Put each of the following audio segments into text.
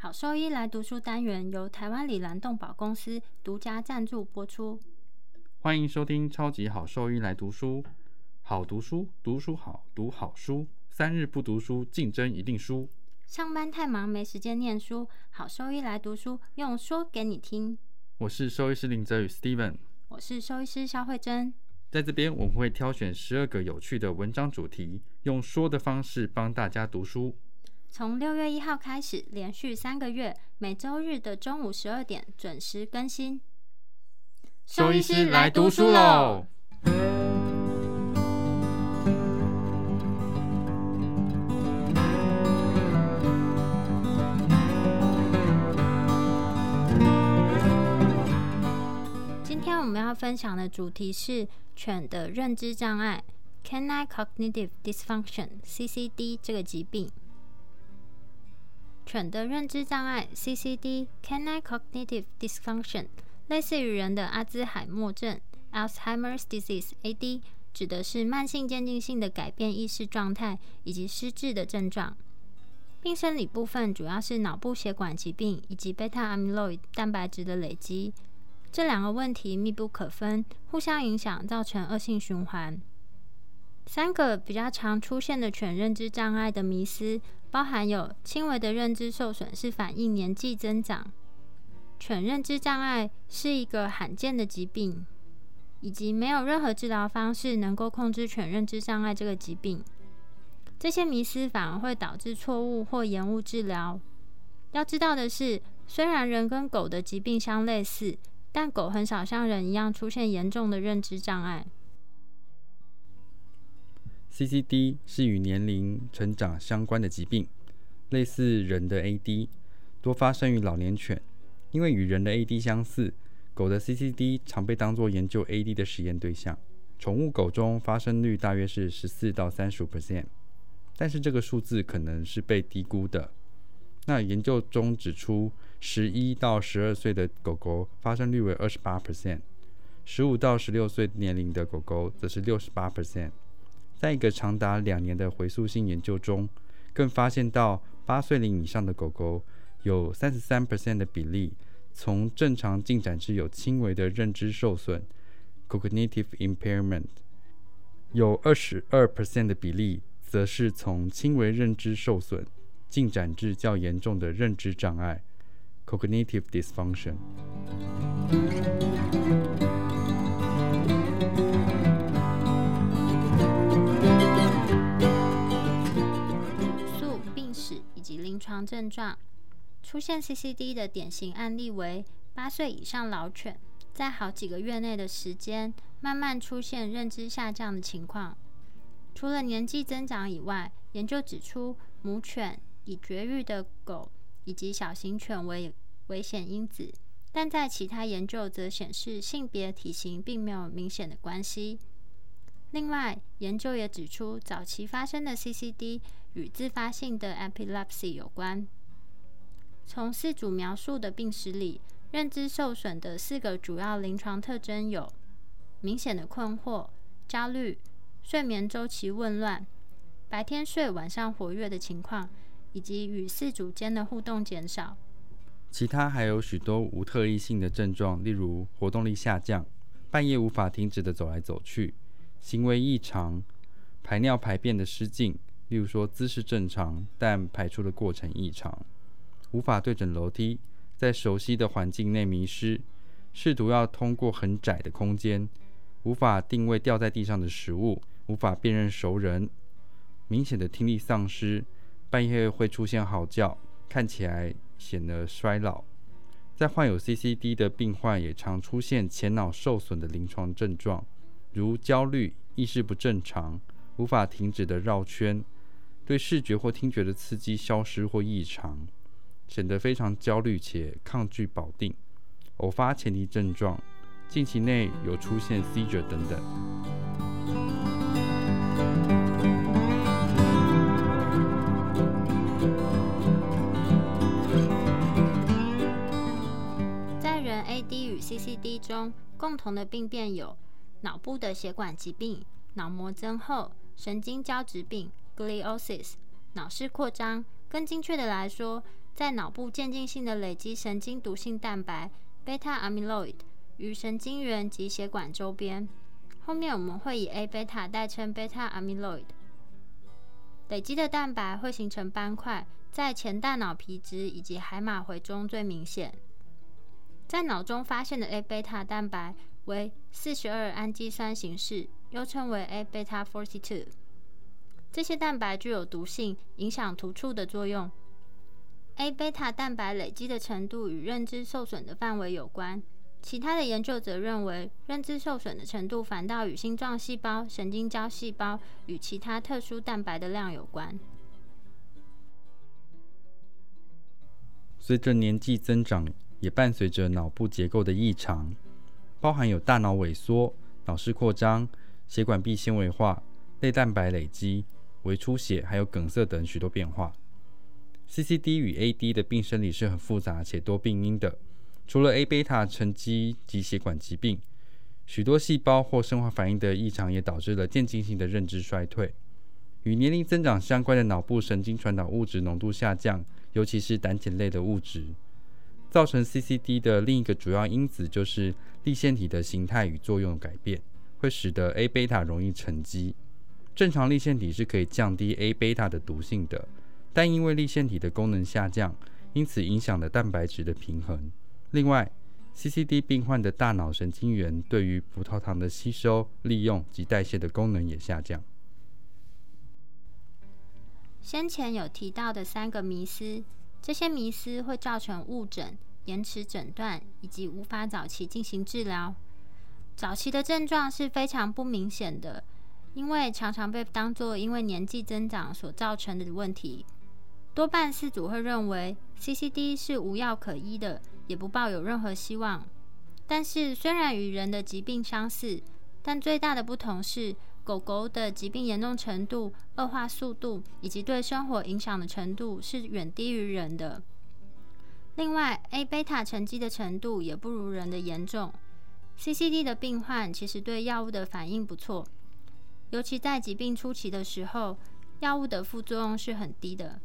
好兽医来读书单元由台湾里兰动保公司独家赞助播出。欢迎收听《超级好兽医来读书》，好读书，读书好，读好书，三日不读书，竞争一定输。上班太忙没时间念书，好兽医来读书，用说给你听。我是兽医师林泽宇 Steven，我是兽医师肖慧珍。在这边我们会挑选十二个有趣的文章主题，用说的方式帮大家读书。从六月一号开始，连续三个月，每周日的中午十二点准时更新。兽医师来读书喽！今天我们要分享的主题是犬的认知障碍 （Canine Cognitive Dysfunction，CCD） 这个疾病。犬的认知障碍 （CCD，Canine Cognitive Dysfunction） 类似于人的阿兹海默症 （Alzheimer's Disease，AD），指的是慢性渐进性的改变意识状态以及失智的症状。病生理部分主要是脑部血管疾病以及贝塔 amyloid 蛋白质的累积。这两个问题密不可分，互相影响，造成恶性循环。三个比较常出现的犬认知障碍的迷思。包含有轻微的认知受损是反映年纪增长，犬认知障碍是一个罕见的疾病，以及没有任何治疗方式能够控制犬认知障碍这个疾病。这些迷思反而会导致错误或延误治疗。要知道的是，虽然人跟狗的疾病相类似，但狗很少像人一样出现严重的认知障碍。CCD 是与年龄成长相关的疾病，类似人的 AD，多发生于老年犬。因为与人的 AD 相似，狗的 CCD 常被当作研究 AD 的实验对象。宠物狗中发生率大约是十四到三十五 percent，但是这个数字可能是被低估的。那研究中指出，十一到十二岁的狗狗发生率为二十八 percent，十五到十六岁年龄的狗狗则是六十八 percent。在一个长达两年的回溯性研究中，更发现到八岁龄以上的狗狗有三十三 percent 的比例从正常进展至有轻微的认知受损 （cognitive impairment），有二十二 percent 的比例则是从轻微认知受损进展至较严重的认知障碍 （cognitive dysfunction）。症状出现 CCD 的典型案例为八岁以上老犬，在好几个月内的时间，慢慢出现认知下降的情况。除了年纪增长以外，研究指出母犬、已绝育的狗以及小型犬为危险因子，但在其他研究则显示性别、体型并没有明显的关系。另外，研究也指出，早期发生的 CCD 与自发性的 epilepsy 有关。从四组描述的病史里，认知受损的四个主要临床特征有：明显的困惑、焦虑、睡眠周期紊乱、白天睡晚上活跃的情况，以及与四组间的互动减少。其他还有许多无特异性的症状，例如活动力下降、半夜无法停止的走来走去。行为异常、排尿排便的失禁，例如说姿势正常，但排出的过程异常，无法对准楼梯，在熟悉的环境内迷失，试图要通过很窄的空间，无法定位掉在地上的食物，无法辨认熟人，明显的听力丧失，半夜会出现嚎叫，看起来显得衰老。在患有 CCD 的病患也常出现前脑受损的临床症状。如焦虑、意识不正常、无法停止的绕圈、对视觉或听觉的刺激消失或异常、显得非常焦虑且抗拒保定、偶发前提症状、近期内有出现 seizure 等等。在人 AD 与 CCD 中，共同的病变有。脑部的血管疾病、脑膜增厚、神经胶质病 （gliosis）、脑室扩张。更精确的来说，在脑部渐进性的累积神经毒性蛋白 beta amyloid 于神经元及血管周边。后面我们会以 A 贝塔代称 beta amyloid。累积的蛋白会形成斑块，在前大脑皮质以及海马回中最明显。在脑中发现的 A 贝塔蛋白为四十二氨基酸形式，又称为 A beta forty two。这些蛋白具有毒性，影响突触的作用。A 贝塔蛋白累积的程度与认知受损的范围有关。其他的研究则认为，认知受损的程度反倒与星状细胞、神经胶细胞与其他特殊蛋白的量有关。随着年纪增长，也伴随着脑部结构的异常，包含有大脑萎缩、脑室扩张、血管壁纤维化、类蛋白累积、微出血，还有梗塞等许多变化。CCD 与 AD 的病生理是很复杂且多病因的。除了 A 贝塔沉积及血管疾病，许多细胞或生化反应的异常也导致了渐进性的认知衰退。与年龄增长相关的脑部神经传导物质浓度下降，尤其是胆碱类的物质，造成 CCD 的另一个主要因子就是粒线体的形态与作用改变，会使得 A 贝塔容易沉积。正常粒线体是可以降低 A 贝塔的毒性的，但因为粒线体的功能下降，因此影响了蛋白质的平衡。另外，CCD 病患的大脑神经元对于葡萄糖的吸收、利用及代谢的功能也下降。先前有提到的三个迷思，这些迷思会造成误诊、延迟诊断以及无法早期进行治疗。早期的症状是非常不明显的，因为常常被当作因为年纪增长所造成的问题。多半四组会认为 CCD 是无药可医的。也不抱有任何希望。但是，虽然与人的疾病相似，但最大的不同是，狗狗的疾病严重程度、恶化速度以及对生活影响的程度是远低于人的。另外，A 贝塔沉积的程度也不如人的严重。CCD 的病患其实对药物的反应不错，尤其在疾病初期的时候，药物的副作用是很低的。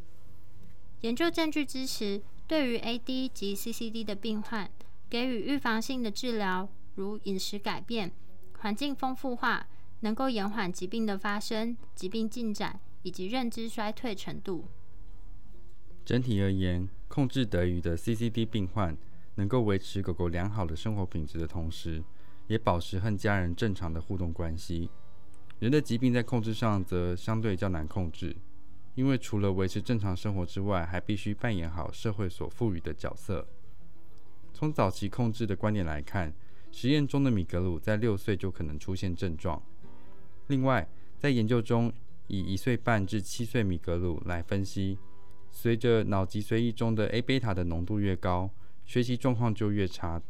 研究证据支持。对于 AD 及 CCD 的病患，给予预防性的治疗，如饮食改变、环境丰富化，能够延缓疾病的发生、疾病进展以及认知衰退程度。整体而言，控制得宜的 CCD 病患，能够维持狗狗良好的生活品质的同时，也保持和家人正常的互动关系。人的疾病在控制上则相对较难控制。因为除了维持正常生活之外，还必须扮演好社会所赋予的角色。从早期控制的观点来看，实验中的米格鲁在六岁就可能出现症状。另外，在研究中以一岁半至七岁米格鲁来分析，随着脑脊髓液中的 A 贝塔的浓度越高，学习状况就越差。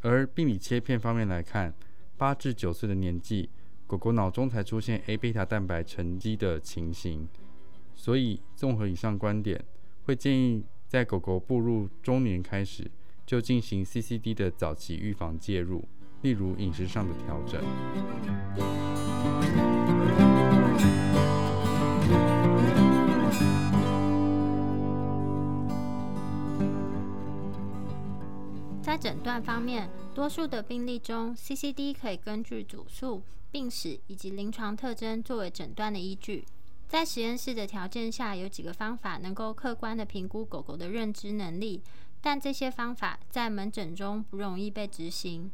而病理切片方面来看，八至九岁的年纪，狗狗脑中才出现 A 贝塔蛋白沉积的情形。所以，综合以上观点，会建议在狗狗步入中年开始就进行 CCD 的早期预防介入，例如饮食上的调整。在诊断方面，多数的病例中，CCD 可以根据组数、病史以及临床特征作为诊断的依据。在实验室的条件下，有几个方法能够客观的评估狗狗的认知能力，但这些方法在门诊中不容易被执行。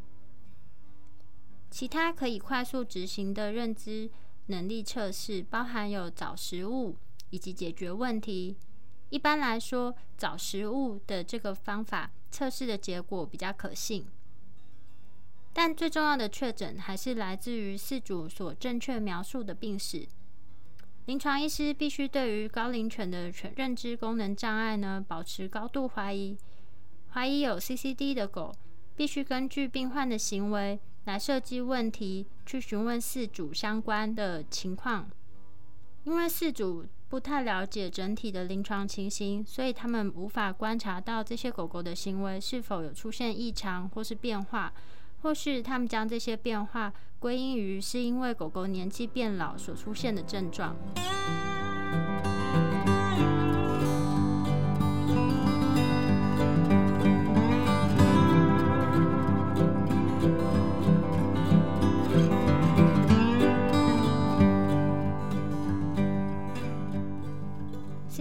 其他可以快速执行的认知能力测试，包含有找食物以及解决问题。一般来说，找食物的这个方法测试的结果比较可信，但最重要的确诊还是来自于饲主所正确描述的病史。临床医师必须对于高龄犬的全认知功能障碍呢保持高度怀疑。怀疑有 CCD 的狗，必须根据病患的行为来设计问题，去询问饲主相关的情况。因为饲主不太了解整体的临床情形，所以他们无法观察到这些狗狗的行为是否有出现异常或是变化。或是他们将这些变化归因于是因为狗狗年纪变老所出现的症状。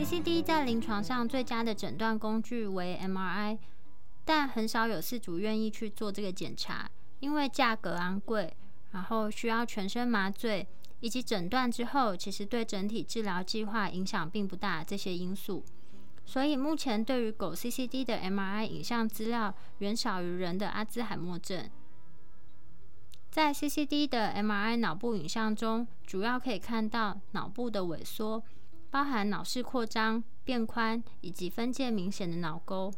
C C D 在临床上最佳的诊断工具为 MRI，但很少有饲主愿意去做这个检查，因为价格昂贵，然后需要全身麻醉，以及诊断之后其实对整体治疗计划影响并不大这些因素。所以目前对于狗 CCD 的 MRI 影像资料远少于人的阿兹海默症。在 CCD 的 MRI 脑部影像中，主要可以看到脑部的萎缩，包含脑室扩张、变宽以及分界明显的脑沟。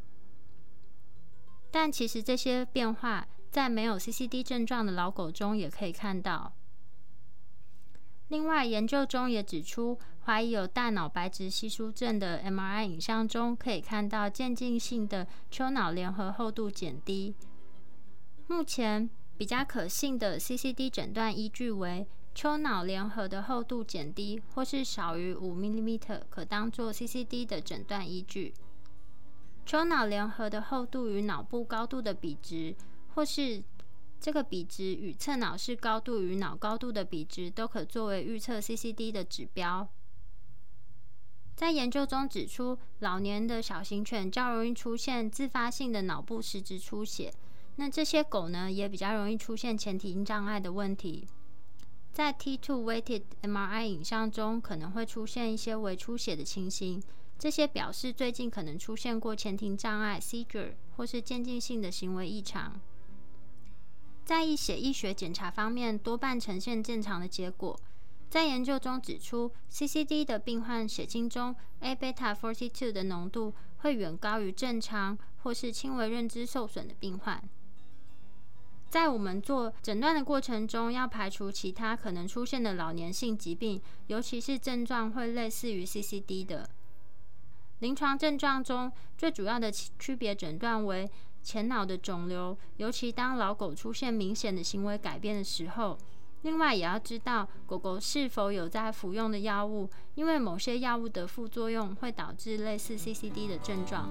但其实这些变化在没有 CCD 症状的老狗中也可以看到。另外，研究中也指出，怀疑有大脑白质稀疏症的 MRI 影像中，可以看到渐进性的丘脑联合厚度减低。目前比较可信的 CCD 诊断依据为丘脑联合的厚度减低，或是少于五 mm，可当做 CCD 的诊断依据。丘脑联合的厚度与脑部高度的比值，或是这个比值与侧脑室高度与脑高度的比值都可作为预测 CCD 的指标。在研究中指出，老年的小型犬较容易出现自发性的脑部实质出血，那这些狗呢也比较容易出现前庭障碍的问题。在 T2 weighted MRI 影像中，可能会出现一些微出血的情形，这些表示最近可能出现过前庭障碍 （segr） 或是渐进性的行为异常。在一血医学检查方面，多半呈现正常的结果。在研究中指出，CCD 的病患血清中 ABeta42 的浓度会远高于正常或是轻微认知受损的病患。在我们做诊断的过程中，要排除其他可能出现的老年性疾病，尤其是症状会类似于 CCD 的。临床症状中最主要的区别诊断为。前脑的肿瘤，尤其当老狗出现明显的行为改变的时候。另外，也要知道狗狗是否有在服用的药物，因为某些药物的副作用会导致类似 CCD 的症状。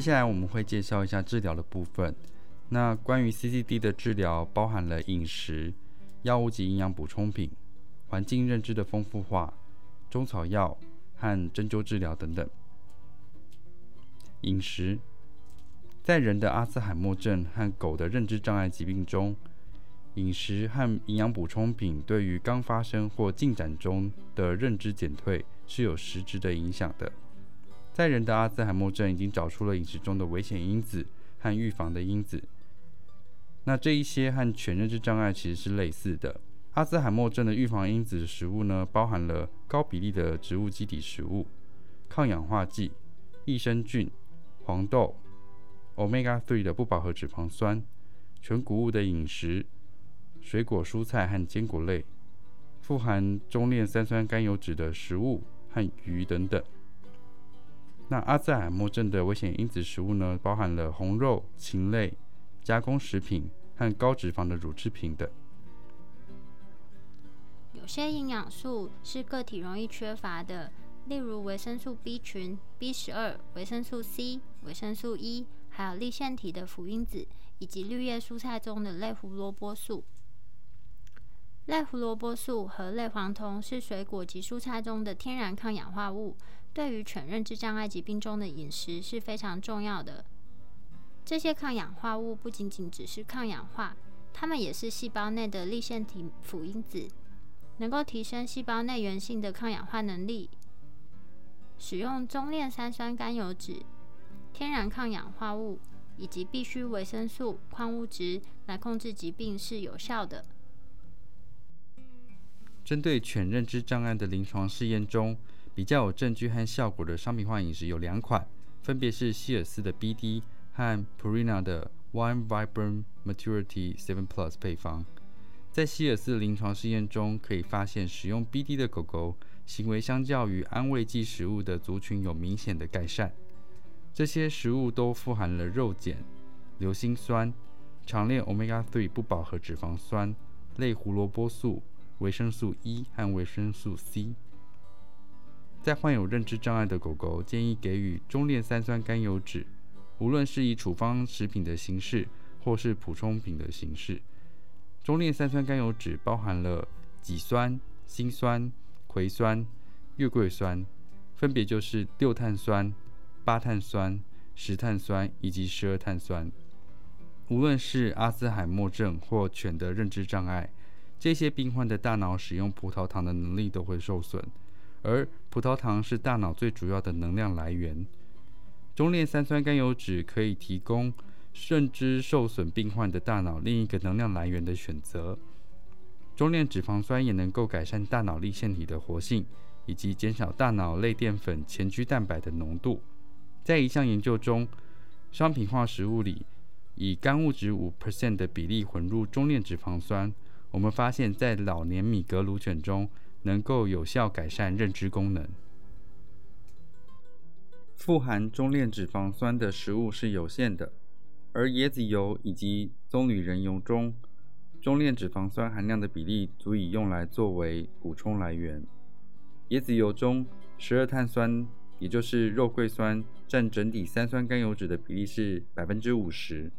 接下来我们会介绍一下治疗的部分。那关于 CCD 的治疗，包含了饮食、药物及营养补充品、环境认知的丰富化、中草药和针灸治疗等等。饮食，在人的阿兹海默症和狗的认知障碍疾病中，饮食和营养补充品对于刚发生或进展中的认知减退是有实质的影响的。在人的阿兹海默症已经找出了饮食中的危险因子和预防的因子。那这一些和全认知障碍其实是类似的。阿兹海默症的预防因子食物呢，包含了高比例的植物基底食物、抗氧化剂、益生菌、黄豆、omega three 的不饱和脂肪酸、全谷物的饮食、水果、蔬菜和坚果类、富含中链三酸甘油脂的食物和鱼等等。那阿兹海默症的危险因子食物呢，包含了红肉、禽类、加工食品和高脂肪的乳制品等。有些营养素是个体容易缺乏的，例如维生素 B 群、B 十二、维生素 C、维生素 E，还有立腺体的辅因子，以及绿叶蔬菜中的类胡萝卜素。类胡萝卜素和类黄酮是水果及蔬菜中的天然抗氧化物。对于犬认知障碍疾病中的饮食是非常重要的。这些抗氧化物不仅仅只是抗氧化，它们也是细胞内的立腺体辅因子，能够提升细胞内源性的抗氧化能力。使用中链三酸甘油酯、天然抗氧化物以及必需维生素、矿物质来控制疾病是有效的。针对犬认知障碍的临床试验中。比较有证据和效果的商品化饮食有两款，分别是希尔斯的 BD 和 Purina 的 One Vibrant Maturity Seven Plus 配方。在希尔斯的临床试验中，可以发现使用 BD 的狗狗行为相较于安慰剂食物的族群有明显的改善。这些食物都富含了肉碱、硫辛酸、长链 Omega 3不饱和脂肪酸、类胡萝卜素、维生素 E 和维生素 C。在患有认知障碍的狗狗，建议给予中链三酸甘油酯，无论是以处方食品的形式，或是补充品的形式。中链三酸甘油酯包含了己酸、辛酸、葵酸、月桂酸，分别就是六碳酸、八碳酸、十碳酸以及十二碳酸。无论是阿兹海默症或犬的认知障碍，这些病患的大脑使用葡萄糖的能力都会受损。而葡萄糖是大脑最主要的能量来源，中链三酸甘油酯可以提供认知受损病患的大脑另一个能量来源的选择。中链脂肪酸也能够改善大脑粒线体的活性，以及减少大脑类淀粉前驱蛋白的浓度。在一项研究中，商品化食物里以干物质五 percent 的比例混入中链脂肪酸，我们发现，在老年米格鲁犬中。能够有效改善认知功能。富含中链脂肪酸的食物是有限的，而椰子油以及棕榈仁油中中链脂肪酸含量的比例足以用来作为补充来源。椰子油中十二碳酸，也就是肉桂酸，占整体三酸甘油酯的比例是百分之五十，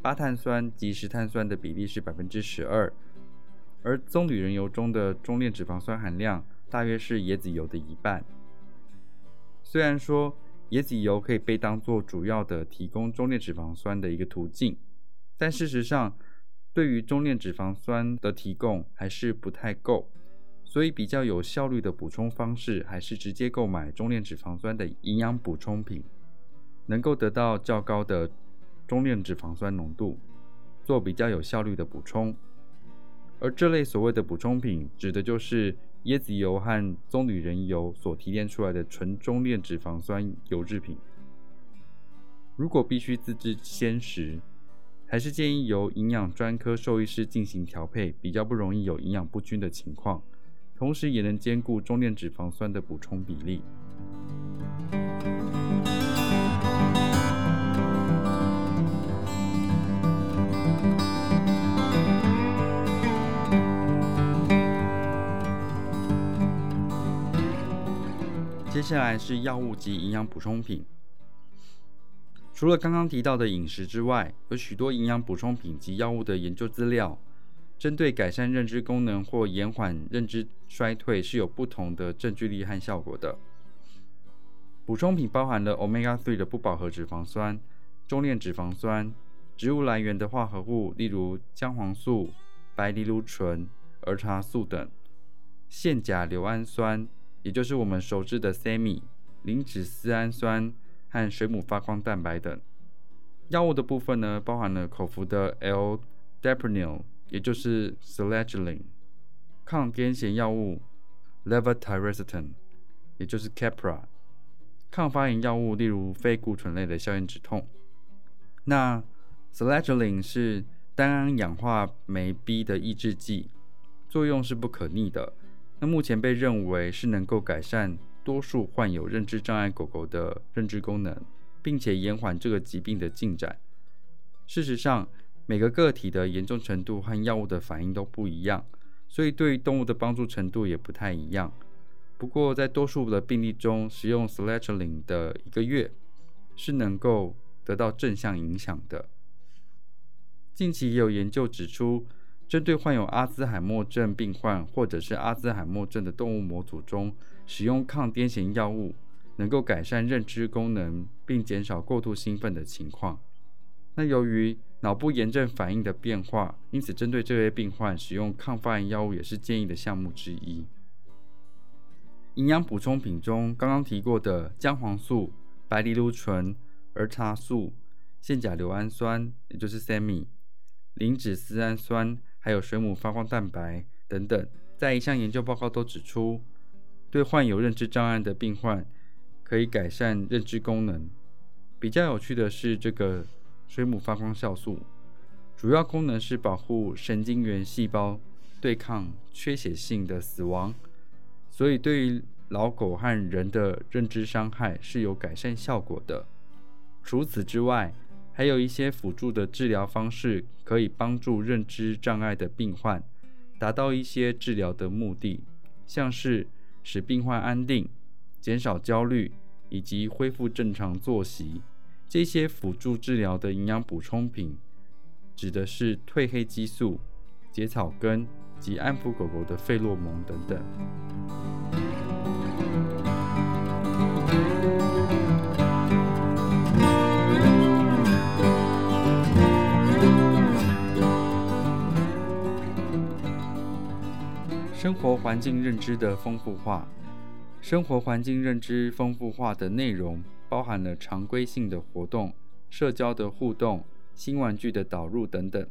八碳酸及十碳酸的比例是百分之十二。而棕榈仁油中的中链脂肪酸含量大约是椰子油的一半。虽然说椰子油可以被当作主要的提供中链脂肪酸的一个途径，但事实上，对于中链脂肪酸的提供还是不太够。所以比较有效率的补充方式还是直接购买中链脂肪酸的营养补充品，能够得到较高的中链脂肪酸浓度，做比较有效率的补充。而这类所谓的补充品，指的就是椰子油和棕榈仁油所提炼出来的纯中链脂肪酸油制品。如果必须自制鲜食，还是建议由营养专科兽医师进行调配，比较不容易有营养不均的情况，同时也能兼顾中链脂肪酸的补充比例。下来是药物及营养补充品。除了刚刚提到的饮食之外，有许多营养补充品及药物的研究资料，针对改善认知功能或延缓认知衰退是有不同的证据力和效果的。补充品包含了 omega three 的不饱和脂肪酸、中链脂肪酸、植物来源的化合物，例如姜黄素、白藜芦醇、儿茶素等，腺甲硫氨酸。也就是我们熟知的 SAMe、磷脂丝氨酸和水母发光蛋白等。药物的部分呢，包含了口服的 L-Deprenyl，也就是 Selegiline；抗癫痫药物 Levetiracetam，也就是 Keppra；抗发炎药物，例如非固醇类的消炎止痛。那 Selegiline 是单胺氧化酶 B 的抑制剂，作用是不可逆的。那目前被认为是能够改善多数患有认知障碍狗狗的认知功能，并且延缓这个疾病的进展。事实上，每个个体的严重程度和药物的反应都不一样，所以对动物的帮助程度也不太一样。不过，在多数的病例中，使用 s l e g l i n 的一个月是能够得到正向影响的。近期也有研究指出。针对患有阿兹海默症病患或者是阿兹海默症的动物模组中，使用抗癫痫药物能够改善认知功能，并减少过度兴奋的情况。那由于脑部炎症反应的变化，因此针对这类病患使用抗发炎药物也是建议的项目之一。营养补充品中刚刚提过的姜黄素、白藜芦醇、儿茶素、腺甲硫氨酸，也就是 SAMe、磷脂丝氨酸。还有水母发光蛋白等等，在一项研究报告都指出，对患有认知障碍的病患可以改善认知功能。比较有趣的是，这个水母发光酵素主要功能是保护神经元细胞对抗缺血性的死亡，所以对于老狗和人的认知伤害是有改善效果的。除此之外，还有一些辅助的治疗方式可以帮助认知障碍的病患达到一些治疗的目的，像是使病患安定、减少焦虑以及恢复正常作息。这些辅助治疗的营养补充品，指的是褪黑激素、结草根及安抚狗狗的费洛蒙等等。生活环境认知的丰富化，生活环境认知丰富化的内容包含了常规性的活动、社交的互动、新玩具的导入等等。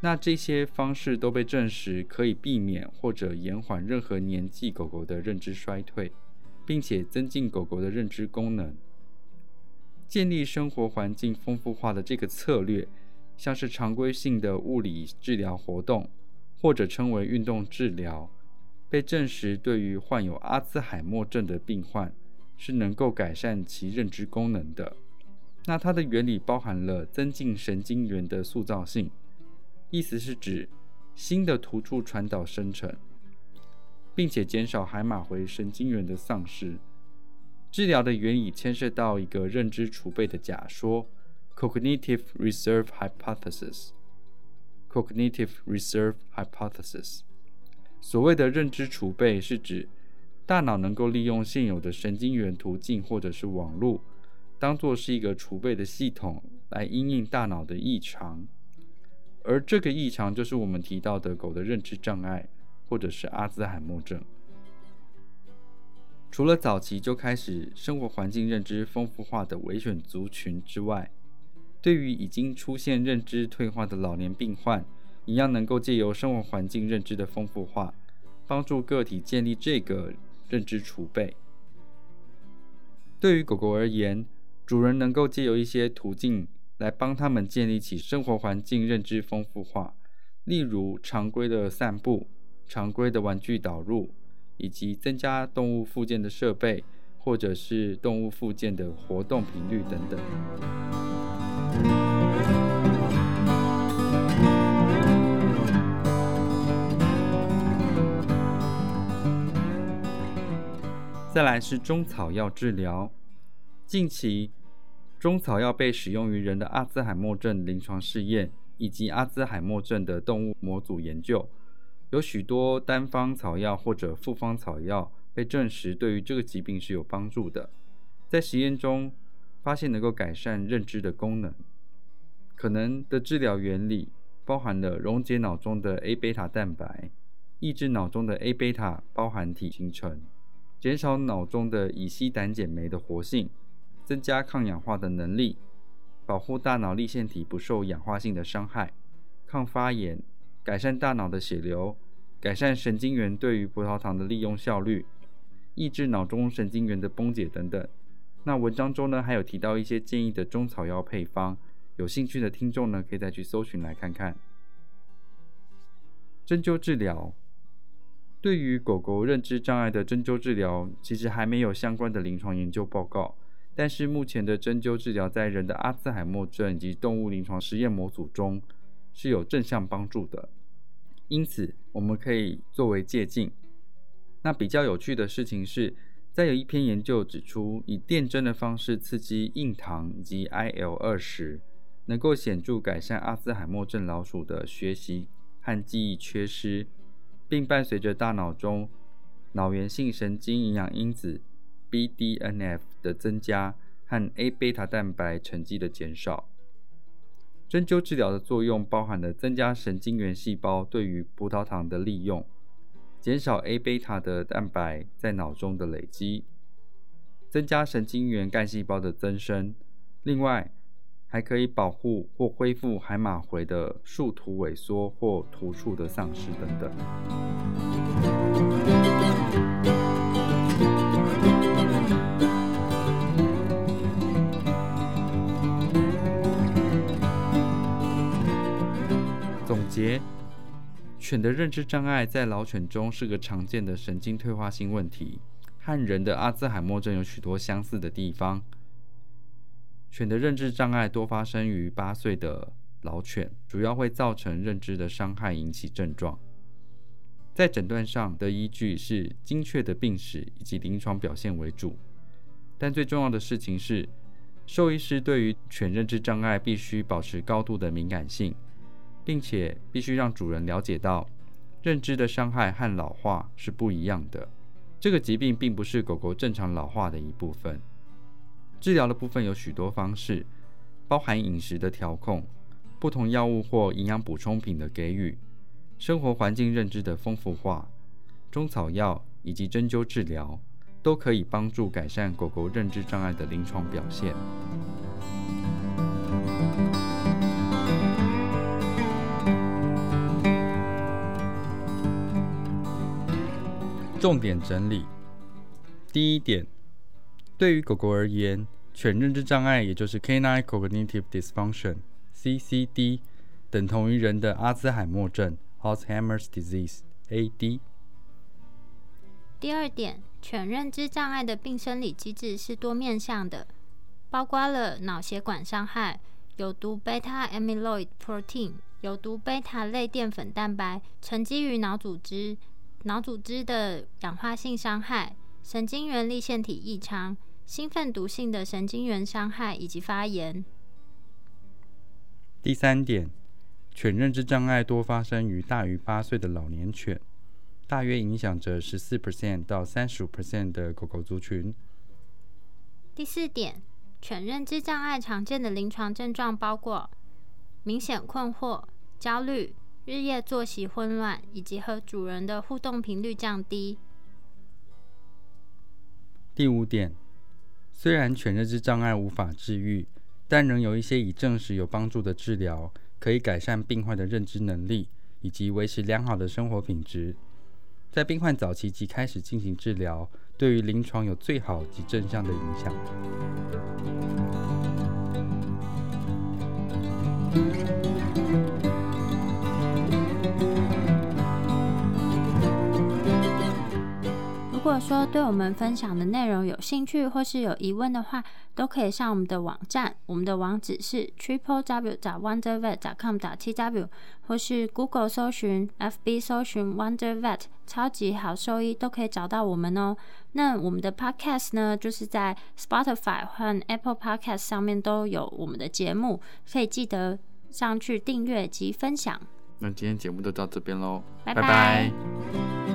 那这些方式都被证实可以避免或者延缓任何年纪狗狗的认知衰退，并且增进狗狗的认知功能。建立生活环境丰富化的这个策略，像是常规性的物理治疗活动。或者称为运动治疗，被证实对于患有阿兹海默症的病患是能够改善其认知功能的。那它的原理包含了增进神经元的塑造性，意思是指新的突触传导生成，并且减少海马回神经元的丧失。治疗的原理牵涉到一个认知储备的假说 （cognitive reserve hypothesis）。Cognitive reserve hypothesis，所谓的认知储备是指大脑能够利用现有的神经元途径或者是网络，当做是一个储备的系统来因应大脑的异常，而这个异常就是我们提到的狗的认知障碍或者是阿兹海默症。除了早期就开始生活环境认知丰富化的危选族群之外，对于已经出现认知退化的老年病患，一样能够借由生活环境认知的丰富化，帮助个体建立这个认知储备。对于狗狗而言，主人能够借由一些途径来帮他们建立起生活环境认知丰富化，例如常规的散步、常规的玩具导入，以及增加动物附件的设备，或者是动物附件的活动频率等等。再来是中草药治疗。近期，中草药被使用于人的阿兹海默症临床试验以及阿兹海默症的动物模组研究，有许多单方草药或者复方草药被证实对于这个疾病是有帮助的。在实验中，发现能够改善认知的功能。可能的治疗原理包含了溶解脑中的 A 贝塔蛋白，抑制脑中的 A 贝塔包含体形成。减少脑中的乙烯胆碱酶的活性，增加抗氧化的能力，保护大脑粒线体不受氧化性的伤害，抗发炎，改善大脑的血流，改善神经元对于葡萄糖的利用效率，抑制脑中神经元的崩解等等。那文章中呢还有提到一些建议的中草药配方，有兴趣的听众呢可以再去搜寻来看看。针灸治疗。对于狗狗认知障碍的针灸治疗，其实还没有相关的临床研究报告。但是目前的针灸治疗在人的阿兹海默症以及动物临床实验模组中是有正向帮助的，因此我们可以作为借鉴。那比较有趣的事情是，在有一篇研究指出，以电针的方式刺激硬糖以及 IL 二十，能够显著改善阿兹海默症老鼠的学习和记忆缺失。并伴随着大脑中脑源性神经营养因子 BDNF 的增加和 A 贝塔蛋白沉积的减少。针灸治疗的作用包含了增加神经元细胞对于葡萄糖的利用，减少 A 贝塔的蛋白在脑中的累积，增加神经元干细胞的增生。另外，还可以保护或恢复海马回的树突萎缩或突触的丧失等等。总结：犬的认知障碍在老犬中是个常见的神经退化性问题，和人的阿兹海默症有许多相似的地方。犬的认知障碍多发生于八岁的老犬，主要会造成认知的伤害，引起症状。在诊断上的依据是精确的病史以及临床表现为主，但最重要的事情是，兽医师对于犬认知障碍必须保持高度的敏感性，并且必须让主人了解到，认知的伤害和老化是不一样的。这个疾病并不是狗狗正常老化的一部分。治疗的部分有许多方式，包含饮食的调控、不同药物或营养补充品的给予、生活环境认知的丰富化、中草药以及针灸治疗，都可以帮助改善狗狗认知障碍的临床表现。重点整理：第一点，对于狗狗而言，犬认知障碍也就是 Canine Cognitive Dysfunction（CCD） 等同于人的阿兹海默症 （Alzheimer's Disease，AD）。第二点，犬认知障碍的病生理机制是多面向的，包括了脑血管伤害、有毒贝塔 amyloid protein、有毒贝塔类淀粉蛋白沉积于脑组织。脑组织的氧化性伤害、神经元立腺体异常、兴奋毒性的神经元伤害以及发炎。第三点，犬认知障碍多发生于大于八岁的老年犬，大约影响着十四 percent 到三十五 percent 的狗狗族群。第四点，犬认知障碍常见的临床症状包括明显困惑、焦虑。日夜作息混乱，以及和主人的互动频率降低。第五点，虽然犬认知障碍无法治愈，但仍有一些已证实有帮助的治疗，可以改善病患的认知能力，以及维持良好的生活品质。在病患早期即开始进行治疗，对于临床有最好及正向的影响。果说对我们分享的内容有兴趣或是有疑问的话，都可以上我们的网站，我们的网址是 triple w 打 wonder vet 打 com 打 t w，或是 Google 搜寻、FB 搜寻 Wonder Vet 超级好兽医，都可以找到我们哦。那我们的 Podcast 呢，就是在 Spotify 和 Apple Podcast 上面都有我们的节目，可以记得上去订阅及分享。那今天节目就到这边喽，拜拜。